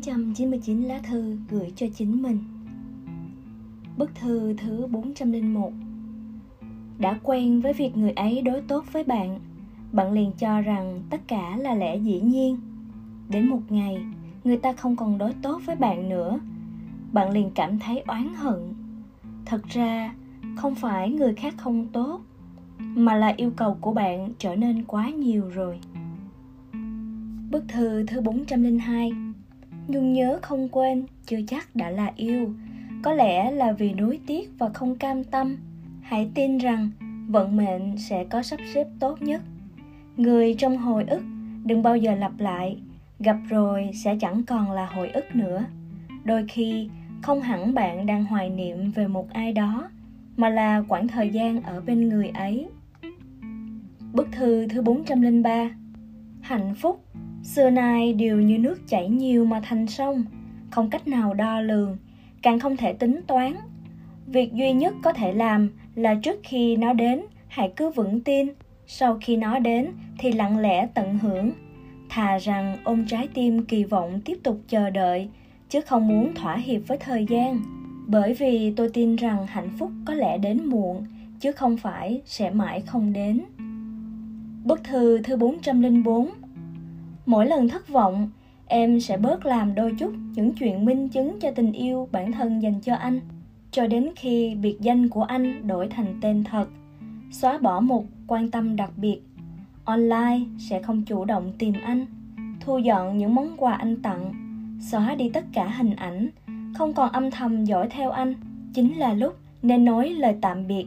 999 lá thư gửi cho chính mình. Bức thư thứ 401 Đã quen với việc người ấy đối tốt với bạn Bạn liền cho rằng tất cả là lẽ dĩ nhiên. Đến một ngày, người ta không còn đối tốt với bạn nữa. Bạn liền cảm thấy oán hận. Thật ra, không phải người khác không tốt Mà là yêu cầu của bạn trở nên quá nhiều rồi. Bức thư thứ 402 Nhung nhớ không quên, chưa chắc đã là yêu. Có lẽ là vì nuối tiếc và không cam tâm. Hãy tin rằng vận mệnh sẽ có sắp xếp tốt nhất. Người trong hồi ức đừng bao giờ lặp lại. Gặp rồi sẽ chẳng còn là hồi ức nữa. Đôi khi không hẳn bạn đang hoài niệm về một ai đó Mà là quãng thời gian ở bên người ấy. Bức thư thứ 403 Hạnh phúc Xưa nay đều như nước chảy nhiều mà thành sông, không cách nào đo lường, càng không thể tính toán. Việc duy nhất có thể làm là trước khi nó đến, hãy cứ vững tin, sau khi nó đến thì lặng lẽ tận hưởng. Thà rằng ôm trái tim kỳ vọng tiếp tục chờ đợi, chứ không muốn thỏa hiệp với thời gian. Bởi vì tôi tin rằng hạnh phúc có lẽ đến muộn, chứ không phải sẽ mãi không đến. Bức thư thứ 404 mỗi lần thất vọng, em sẽ bớt làm đôi chút những chuyện minh chứng cho tình yêu bản thân dành cho anh. Cho đến khi biệt danh của anh đổi thành tên thật, xóa bỏ một quan tâm đặc biệt, online sẽ không chủ động tìm anh, thu dọn những món quà anh tặng, xóa đi tất cả hình ảnh, không còn âm thầm dõi theo anh. Chính là lúc nên nói lời tạm biệt.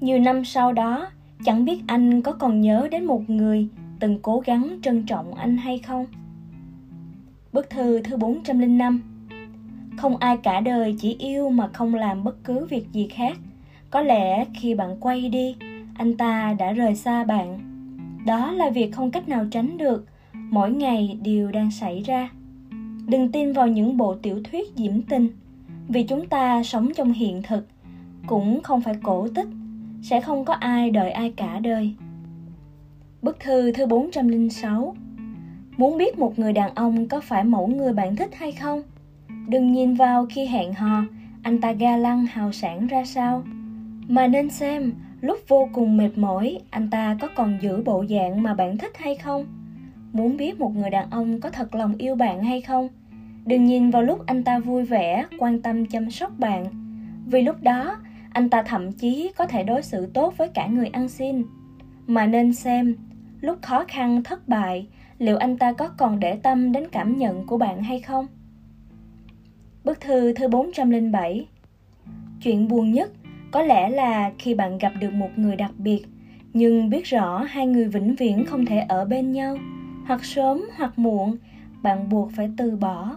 Nhiều năm sau đó, chẳng biết anh có còn nhớ đến một người từng cố gắng trân trọng anh hay không? Bức thư thứ 405 Không ai cả đời chỉ yêu mà không làm bất cứ việc gì khác. Có lẽ khi bạn quay đi, anh ta đã rời xa bạn. Đó là việc không cách nào tránh được, mỗi ngày đều đang xảy ra. Đừng tin vào những bộ tiểu thuyết diễm tình, vì chúng ta sống trong hiện thực, cũng không phải cổ tích, sẽ không có ai đợi ai cả đời. Bức thư thứ 406 Muốn biết một người đàn ông có phải mẫu người bạn thích hay không? Đừng nhìn vào khi hẹn hò, anh ta ga lăng hào sản ra sao. Mà nên xem, lúc vô cùng mệt mỏi, anh ta có còn giữ bộ dạng mà bạn thích hay không? Muốn biết một người đàn ông có thật lòng yêu bạn hay không? Đừng nhìn vào lúc anh ta vui vẻ, quan tâm chăm sóc bạn. Vì lúc đó, anh ta thậm chí có thể đối xử tốt với cả người ăn xin. Mà nên xem, lúc khó khăn thất bại liệu anh ta có còn để tâm đến cảm nhận của bạn hay không? Bức thư thứ 407 Chuyện buồn nhất có lẽ là khi bạn gặp được một người đặc biệt nhưng biết rõ hai người vĩnh viễn không thể ở bên nhau hoặc sớm hoặc muộn bạn buộc phải từ bỏ.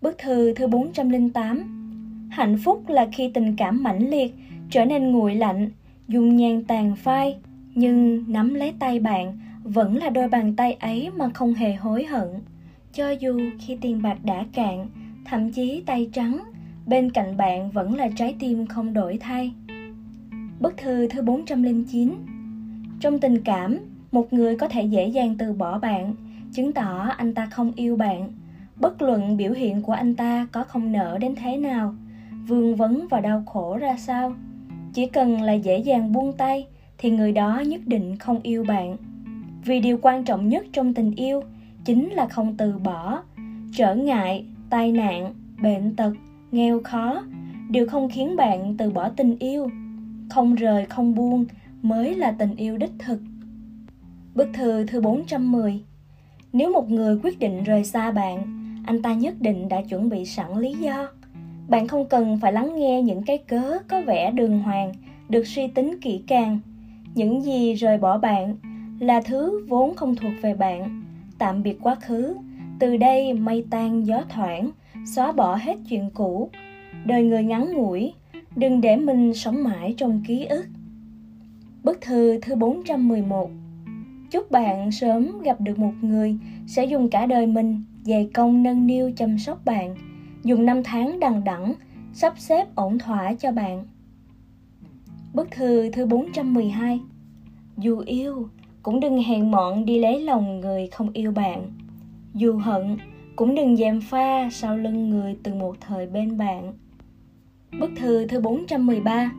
Bức thư thứ 408 Hạnh phúc là khi tình cảm mãnh liệt trở nên nguội lạnh, dung nhan tàn phai, nhưng nắm lấy tay bạn, vẫn là đôi bàn tay ấy mà không hề hối hận. Cho dù khi tiền bạc đã cạn, thậm chí tay trắng, bên cạnh bạn vẫn là trái tim không đổi thay. Bức thư thứ 409 trong tình cảm, một người có thể dễ dàng từ bỏ bạn, chứng tỏ anh ta không yêu bạn. Bất luận biểu hiện của anh ta có không nở đến thế nào, vương vấn và đau khổ ra sao. Chỉ cần là dễ dàng buông tay thì người đó nhất định không yêu bạn. Vì điều quan trọng nhất trong tình yêu chính là không từ bỏ. Trở ngại tai nạn bệnh tật nghèo khó đều không khiến bạn từ bỏ tình yêu. Không rời không buông mới là tình yêu đích thực. Bức thư thứ 410 Nếu một người quyết định rời xa bạn, anh ta nhất định đã chuẩn bị sẵn lý do. Bạn không cần phải lắng nghe những cái cớ có vẻ đường hoàng, được suy tính kỹ càng những gì rời bỏ bạn là thứ vốn không thuộc về bạn. Tạm biệt quá khứ từ đây mây tan gió thoảng xóa bỏ hết chuyện cũ. Đời người ngắn ngủi đừng để mình sống mãi trong ký ức. Bức thư thứ 411 Chúc bạn sớm gặp được một người sẽ dùng cả đời mình dày công nâng niu chăm sóc bạn, dùng năm tháng đằng đẵng sắp xếp ổn thỏa cho bạn. Bức thư thứ 412 Dù yêu, cũng đừng hèn mọn đi lấy lòng người không yêu bạn. Dù hận, cũng đừng dèm pha sau lưng người từng một thời bên bạn. Bức thư thứ 413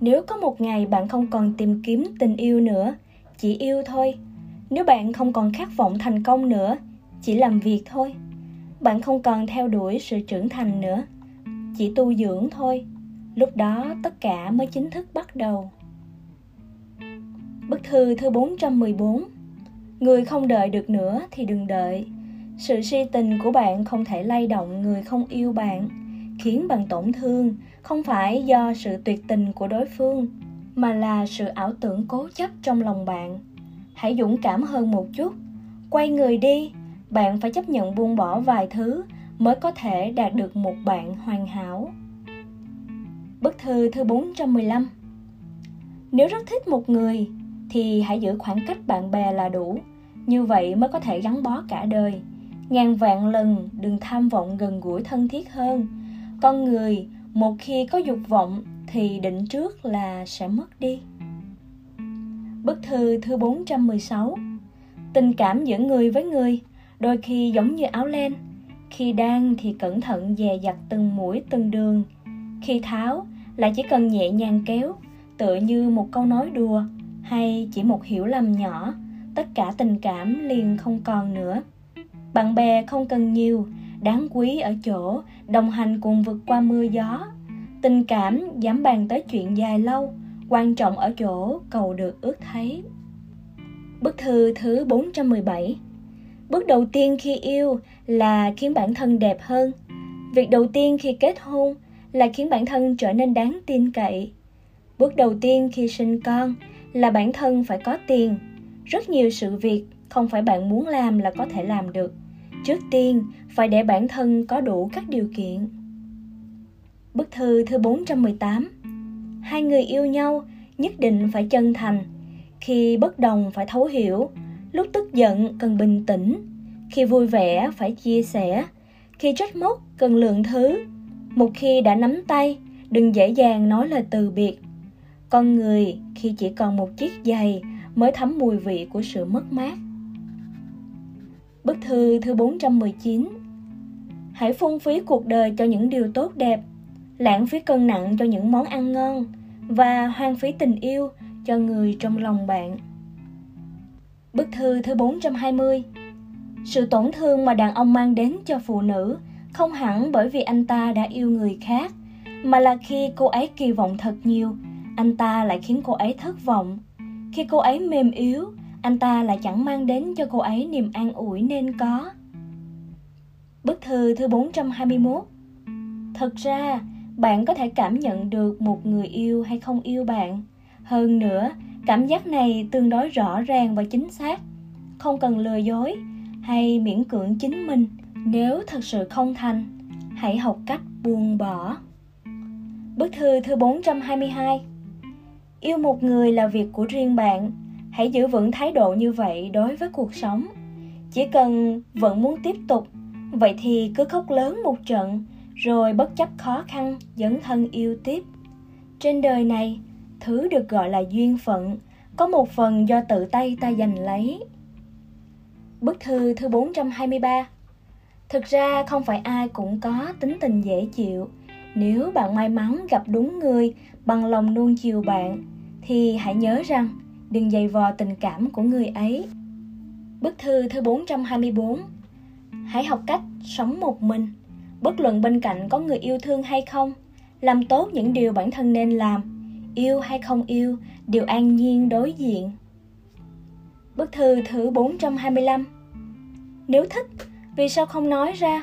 Nếu có một ngày bạn không còn tìm kiếm tình yêu nữa, chỉ yêu thôi. Nếu bạn không còn khát vọng thành công nữa, chỉ làm việc thôi. Bạn không còn theo đuổi sự trưởng thành nữa, chỉ tu dưỡng thôi. Lúc đó, tất cả mới chính thức bắt đầu. Bức thư thứ 414 Người không đợi được nữa thì đừng đợi. Sự si tình của bạn không thể lay động người không yêu bạn, khiến bạn tổn thương không phải do sự tuyệt tình của đối phương, mà là sự ảo tưởng cố chấp trong lòng bạn. Hãy dũng cảm hơn một chút. Quay người đi, bạn phải chấp nhận buông bỏ vài thứ mới có thể đạt được một bạn hoàn hảo. Bức thư thứ 415 Nếu rất thích một người, thì hãy giữ khoảng cách bạn bè là đủ. Như vậy mới có thể gắn bó cả đời. Ngàn vạn lần đừng tham vọng gần gũi thân thiết hơn. Con người, một khi có dục vọng, thì định trước là sẽ mất đi. Bức thư thứ 416 Tình cảm giữa người với người, Đôi khi giống như áo len. Khi đang thì cẩn thận dè dặt từng mũi, từng đường khi tháo, lại chỉ cần nhẹ nhàng kéo, Tựa như một câu nói đùa, Hay chỉ một hiểu lầm nhỏ, Tất cả tình cảm liền không còn nữa. Bạn bè không cần nhiều, đáng quý ở chỗ đồng hành cùng vượt qua mưa gió. Tình cảm dám bàn tới chuyện dài lâu, quan trọng ở chỗ cầu được ước thấy. Bức thư thứ 417 Bước đầu tiên khi yêu là khiến bản thân đẹp hơn. Việc đầu tiên khi kết hôn là khiến bản thân trở nên đáng tin cậy. Bước đầu tiên khi sinh con là bản thân phải có tiền. Rất nhiều sự việc không phải bạn muốn làm là có thể làm được. Trước tiên phải để bản thân có đủ các điều kiện. Bức thư thứ 418 Hai người yêu nhau nhất định phải chân thành, khi bất đồng phải thấu hiểu, lúc tức giận cần bình tĩnh, khi vui vẻ phải chia sẻ, khi trách móc cần lượng thứ. Một khi đã nắm tay, đừng dễ dàng nói lời từ biệt. Con người khi chỉ còn một chiếc giày mới thấm mùi vị của sự mất mát. Bức thư thứ 419 Hãy phung phí cuộc đời cho những điều tốt đẹp, lãng phí cân nặng cho những món ăn ngon và hoang phí tình yêu cho người trong lòng bạn. Bức thư thứ 420 Sự tổn thương mà đàn ông mang đến cho phụ nữ không hẳn bởi vì anh ta đã yêu người khác, mà là khi cô ấy kỳ vọng thật nhiều, anh ta lại khiến cô ấy thất vọng. Khi cô ấy mềm yếu, anh ta lại chẳng mang đến cho cô ấy niềm an ủi nên có. Bức thư thứ 421 Thật ra, bạn có thể cảm nhận được một người yêu hay không yêu bạn. Hơn nữa, cảm giác này tương đối rõ ràng và chính xác. Không cần lừa dối hay miễn cưỡng chính mình. Nếu thật sự không thành, hãy học cách buông bỏ. Bức thư thứ 422 Yêu một người là việc của riêng bạn. Hãy giữ vững thái độ như vậy đối với cuộc sống. Chỉ cần vẫn muốn tiếp tục vậy thì cứ khóc lớn một trận rồi bất chấp khó khăn dấn thân yêu tiếp. Trên đời này thứ được gọi là duyên phận có một phần do tự tay ta giành lấy. Bức thư thứ 423 Thực ra không phải ai cũng có tính tình dễ chịu. Nếu bạn may mắn gặp đúng người bằng lòng nuông chiều bạn Thì hãy nhớ rằng đừng dày vò tình cảm của người ấy. Bức thư thứ 424 Hãy học cách sống một mình, bất luận bên cạnh có người yêu thương hay không, làm tốt những điều bản thân nên làm, yêu hay không yêu, đều an nhiên đối diện. Bức thư thứ 425 Nếu thích, vì sao không nói ra?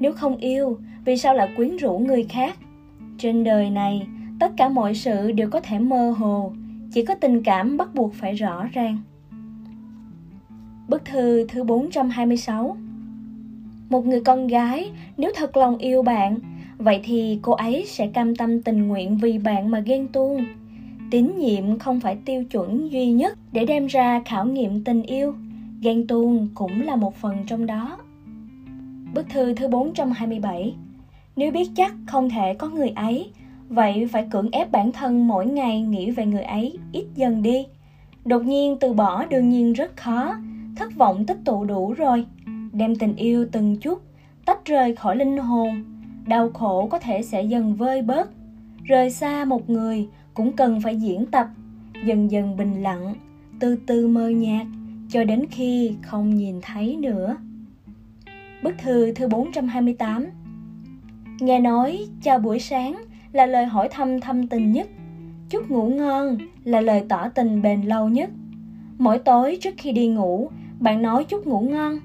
Nếu không yêu, vì sao lại quyến rũ người khác? Trên đời này, tất cả mọi sự đều có thể mơ hồ, chỉ có tình cảm bắt buộc phải rõ ràng. Bức thư thứ 426 Một người con gái nếu thật lòng yêu bạn, vậy thì cô ấy sẽ cam tâm tình nguyện vì bạn mà ghen tuông. Tín nhiệm không phải tiêu chuẩn duy nhất để đem ra khảo nghiệm tình yêu, ghen tuông cũng là một phần trong đó. Bức thư thứ 427 Nếu biết chắc không thể có người ấy, vậy phải cưỡng ép bản thân mỗi ngày nghĩ về người ấy ít dần đi. Đột nhiên từ bỏ đương nhiên rất khó, thất vọng tích tụ đủ rồi. Đem tình yêu từng chút tách rời khỏi linh hồn, đau khổ có thể sẽ dần vơi bớt. Rời xa một người cũng cần phải diễn tập, dần dần bình lặng, từ từ mơ nhạt cho đến khi không nhìn thấy nữa. Bức thư thứ 428 Nghe nói chào buổi sáng là lời hỏi thăm thâm tình nhất. Chúc ngủ ngon là lời tỏ tình bền lâu nhất. Mỗi tối trước khi đi ngủ, bạn nói chúc ngủ ngon.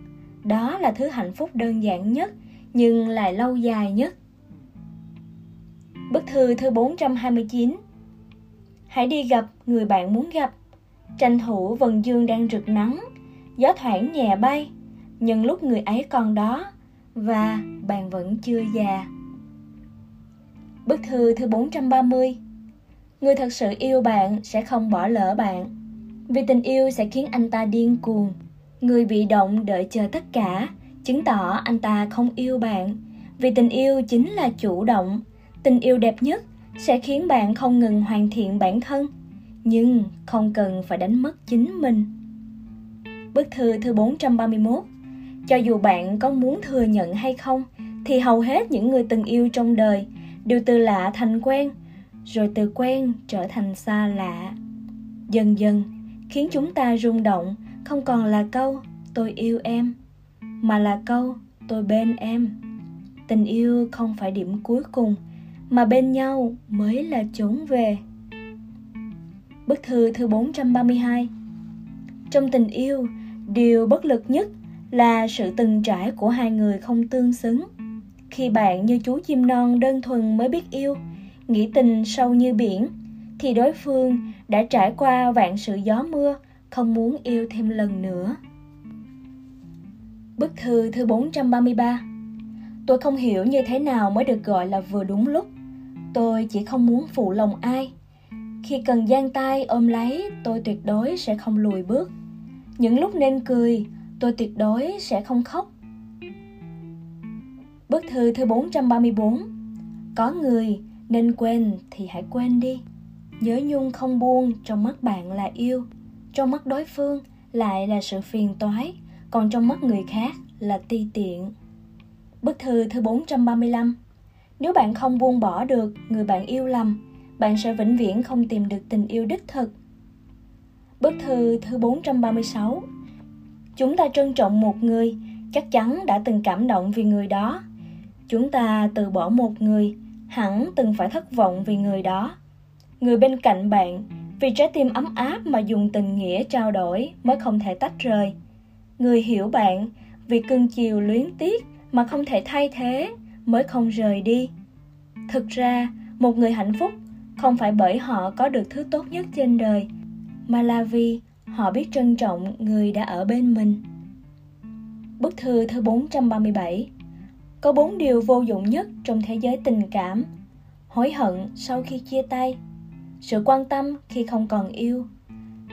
Đó là thứ hạnh phúc đơn giản nhất nhưng lại lâu dài nhất. Bức thư thứ 429 Hãy đi gặp người bạn muốn gặp. Tranh thủ vần dương đang rực nắng gió thoảng nhẹ bay nhưng lúc người ấy còn đó, và bạn vẫn chưa già. Bức thư thứ 430 Người thật sự yêu bạn sẽ không bỏ lỡ bạn. Vì tình yêu sẽ khiến anh ta điên cuồng. Người bị động đợi chờ tất cả, Chứng tỏ anh ta không yêu bạn. Vì tình yêu chính là chủ động. Tình yêu đẹp nhất sẽ khiến bạn không ngừng hoàn thiện bản thân, nhưng không cần phải đánh mất chính mình. Bức thư thứ 431 cho dù bạn có muốn thừa nhận hay không, thì hầu hết những người từng yêu trong đời đều từ lạ thành quen, rồi từ quen trở thành xa lạ. Dần dần, khiến chúng ta rung động không còn là câu tôi yêu em, mà là câu tôi bên em. Tình yêu không phải điểm cuối cùng, mà bên nhau mới là chốn về. Bức thư thứ 432 Trong tình yêu, điều bất lực nhất là sự từng trải của hai người không tương xứng. Khi bạn như chú chim non đơn thuần mới biết yêu, nghĩ tình sâu như biển, thì đối phương đã trải qua vạn sự gió mưa, không muốn yêu thêm lần nữa. Bức thư thứ 433 Tôi không hiểu như thế nào mới được gọi là vừa đúng lúc. Tôi chỉ không muốn phụ lòng ai, khi cần giang tay ôm lấy tôi tuyệt đối sẽ không lùi bước những lúc nên cười tôi tuyệt đối sẽ không khóc. Bức thư thứ 434 Có người nên quên thì hãy quên đi. Nhớ nhung không buông trong mắt bạn là yêu Trong mắt đối phương lại là sự phiền toái, Còn trong mắt người khác là ti tiện. Bức thư thứ 435 Nếu bạn không buông bỏ được người bạn yêu lầm, bạn sẽ vĩnh viễn không tìm được tình yêu đích thực. Bức thư thứ 436 Chúng ta trân trọng một người, chắc chắn đã từng cảm động vì người đó. Chúng ta từ bỏ một người, hẳn từng phải thất vọng vì người đó. Người bên cạnh bạn, vì trái tim ấm áp mà dùng tình nghĩa trao đổi mới không thể tách rời. Người hiểu bạn, vì cưng chiều luyến tiếc mà không thể thay thế mới không rời đi. Thực ra, một người hạnh phúc không phải bởi họ có được thứ tốt nhất trên đời mà là vì họ biết trân trọng người đã ở bên mình. Bức thư thứ 437 Có bốn điều vô dụng nhất trong thế giới tình cảm. Hối hận sau khi chia tay. Sự quan tâm khi không còn yêu.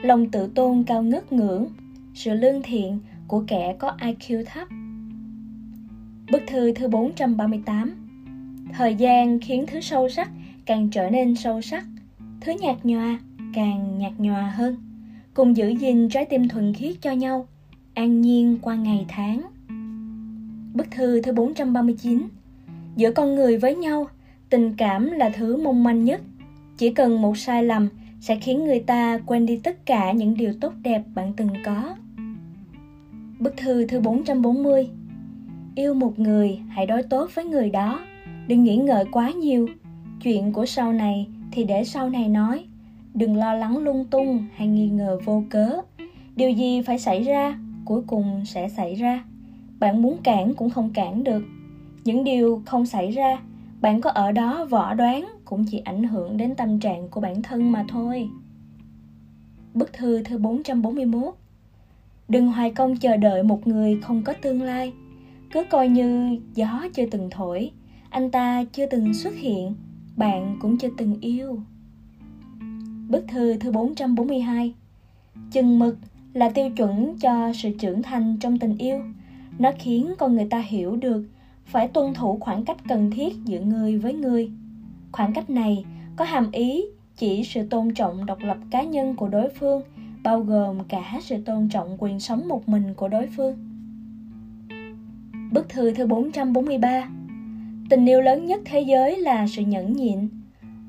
Lòng tự tôn cao ngất ngưỡng. Sự lương thiện của kẻ có IQ thấp. Bức thư thứ 438 Thời gian khiến thứ sâu sắc càng trở nên sâu sắc. Thứ nhạt nhòa càng nhạt nhòa hơn cùng giữ gìn trái tim thuần khiết cho nhau an nhiên qua ngày tháng Bức thư thứ 439 Giữa con người với nhau, tình cảm là thứ mong manh nhất. Chỉ cần một sai lầm sẽ khiến người ta quên đi tất cả những điều tốt đẹp bạn từng có. Bức thư thứ 440 Yêu một người, hãy đối tốt với người đó. Đừng nghĩ ngợi quá nhiều, chuyện của sau này thì để sau này nói đừng lo lắng lung tung hay nghi ngờ vô cớ. Điều gì phải xảy ra, cuối cùng sẽ xảy ra. Bạn muốn cản cũng không cản được. Những điều không xảy ra, bạn có ở đó võ đoán cũng chỉ ảnh hưởng đến tâm trạng của bản thân mà thôi. Bức thư thứ 441 Đừng hoài công chờ đợi một người không có tương lai. Cứ coi như gió chưa từng thổi, Anh ta chưa từng xuất hiện, bạn cũng chưa từng yêu. Bức thư thứ 442 Chừng mực là tiêu chuẩn cho sự trưởng thành trong tình yêu. Nó khiến con người ta hiểu được phải tuân thủ khoảng cách cần thiết giữa người với người. Khoảng cách này có hàm ý chỉ sự tôn trọng độc lập cá nhân của đối phương, bao gồm cả sự tôn trọng quyền sống một mình của đối phương. Bức thư thứ 443 Tình yêu lớn nhất thế giới là sự nhẫn nhịn.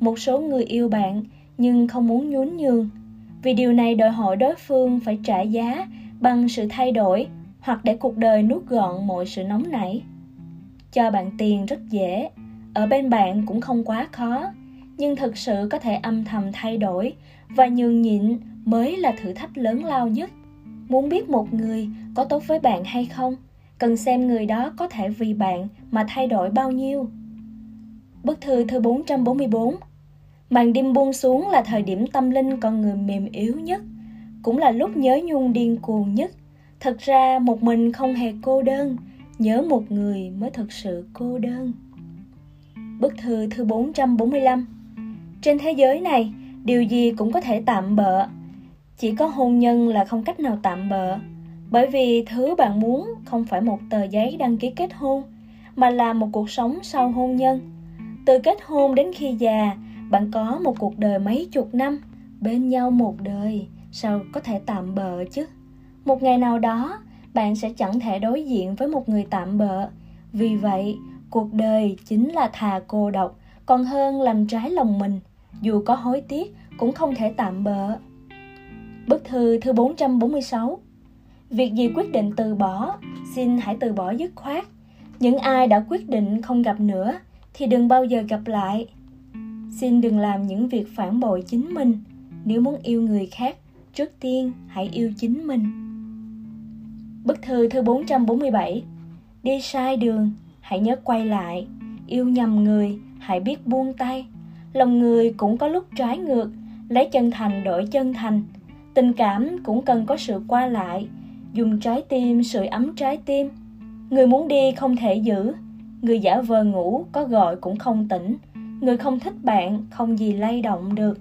Một số người yêu bạn nhưng không muốn nhún nhường vì điều này đòi hỏi đối phương phải trả giá bằng sự thay đổi hoặc để cuộc đời nuốt gọn mọi sự nóng nảy. Cho bạn tiền rất dễ, ở bên bạn cũng không quá khó, nhưng thực sự có thể âm thầm thay đổi và nhường nhịn mới là thử thách lớn lao nhất. Muốn biết một người có tốt với bạn hay không, cần xem người đó có thể vì bạn mà thay đổi bao nhiêu. Bức thư thứ 444 Màn đêm buông xuống là thời điểm tâm linh con người mềm yếu nhất, cũng là lúc nhớ nhung điên cuồng nhất. Thật ra một mình không hề cô đơn, nhớ một người mới thực sự cô đơn. Bức thư thứ 445 Trên thế giới này, điều gì cũng có thể tạm bợ. Chỉ có hôn nhân là không cách nào tạm bợ. Bởi vì thứ bạn muốn không phải một tờ giấy đăng ký kết hôn, mà là một cuộc sống sau hôn nhân. Từ kết hôn đến khi già, bạn có một cuộc đời mấy chục năm, bên nhau một đời, sao có thể tạm bợ chứ? Một ngày nào đó, bạn sẽ chẳng thể đối diện với một người tạm bợ. Vì vậy, cuộc đời chính là thà cô độc, còn hơn làm trái lòng mình. Dù có hối tiếc, cũng không thể tạm bợ. Bức thư thứ 446 Việc gì quyết định từ bỏ, xin hãy từ bỏ dứt khoát. Những ai đã quyết định không gặp nữa, thì đừng bao giờ gặp lại. Xin đừng làm những việc phản bội chính mình. Nếu muốn yêu người khác, trước tiên hãy yêu chính mình. Bức thư thứ 447 Đi sai đường, hãy nhớ quay lại. Yêu nhầm người, hãy biết buông tay. Lòng người cũng có lúc trái ngược, lấy chân thành đổi chân thành. Tình cảm cũng cần có sự qua lại, dùng trái tim sưởi ấm trái tim. Người muốn đi không thể giữ, người giả vờ ngủ có gọi cũng không tỉnh người không thích bạn không gì lay động được.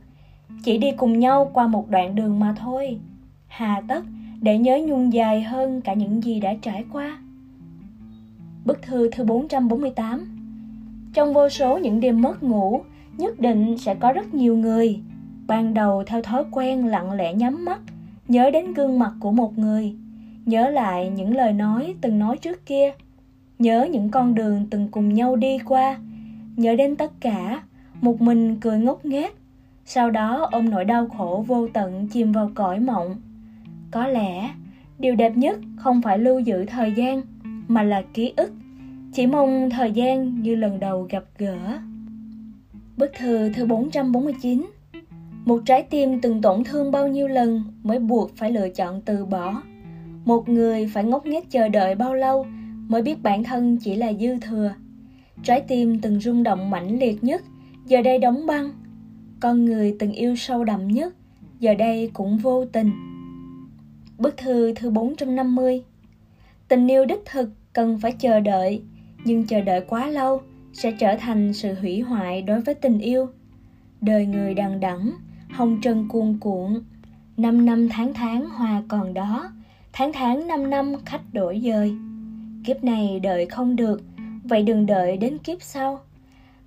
Chỉ đi cùng nhau qua một đoạn đường mà thôi. Hà tất để nhớ nhung dài hơn cả những gì đã trải qua. Bức thư thứ 448 Trong vô số những đêm mất ngủ, nhất định sẽ có rất nhiều người. Ban đầu theo thói quen lặng lẽ nhắm mắt, nhớ đến gương mặt của một người, nhớ lại những lời nói từng nói trước kia, nhớ những con đường từng cùng nhau đi qua, nhớ đến tất cả, một mình cười ngốc nghếch. Sau đó, ôm nỗi đau khổ vô tận chìm vào cõi mộng. Có lẽ, điều đẹp nhất không phải lưu giữ thời gian, mà là ký ức. Chỉ mong thời gian như lần đầu gặp gỡ. Bức thư thứ 449 Một trái tim từng tổn thương bao nhiêu lần mới buộc phải lựa chọn từ bỏ. Một người phải ngốc nghếch chờ đợi bao lâu mới biết bản thân chỉ là dư thừa. Trái tim từng rung động mãnh liệt nhất, giờ đây đóng băng. Con người từng yêu sâu đậm nhất, giờ đây cũng vô tình. Bức thư thứ 450 Tình yêu đích thực cần phải chờ đợi, nhưng chờ đợi quá lâu sẽ trở thành sự hủy hoại đối với tình yêu. Đời người đằng đẵng, hồng trần cuồn cuộn, năm năm tháng tháng hoa còn đó, tháng tháng năm năm khách đổi dời. Kiếp này đợi không được, vậy đừng đợi đến kiếp sau.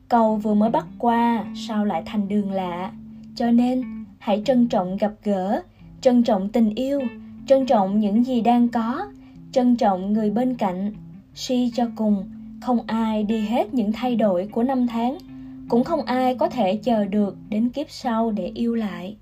Cầu vừa mới bắt qua, sao lại thành đường lạ? Cho nên, hãy trân trọng gặp gỡ, trân trọng tình yêu, trân trọng những gì đang có, trân trọng người bên cạnh. Suy cho cùng, không ai đi hết những thay đổi của năm tháng, cũng không ai có thể chờ được đến kiếp sau để yêu lại.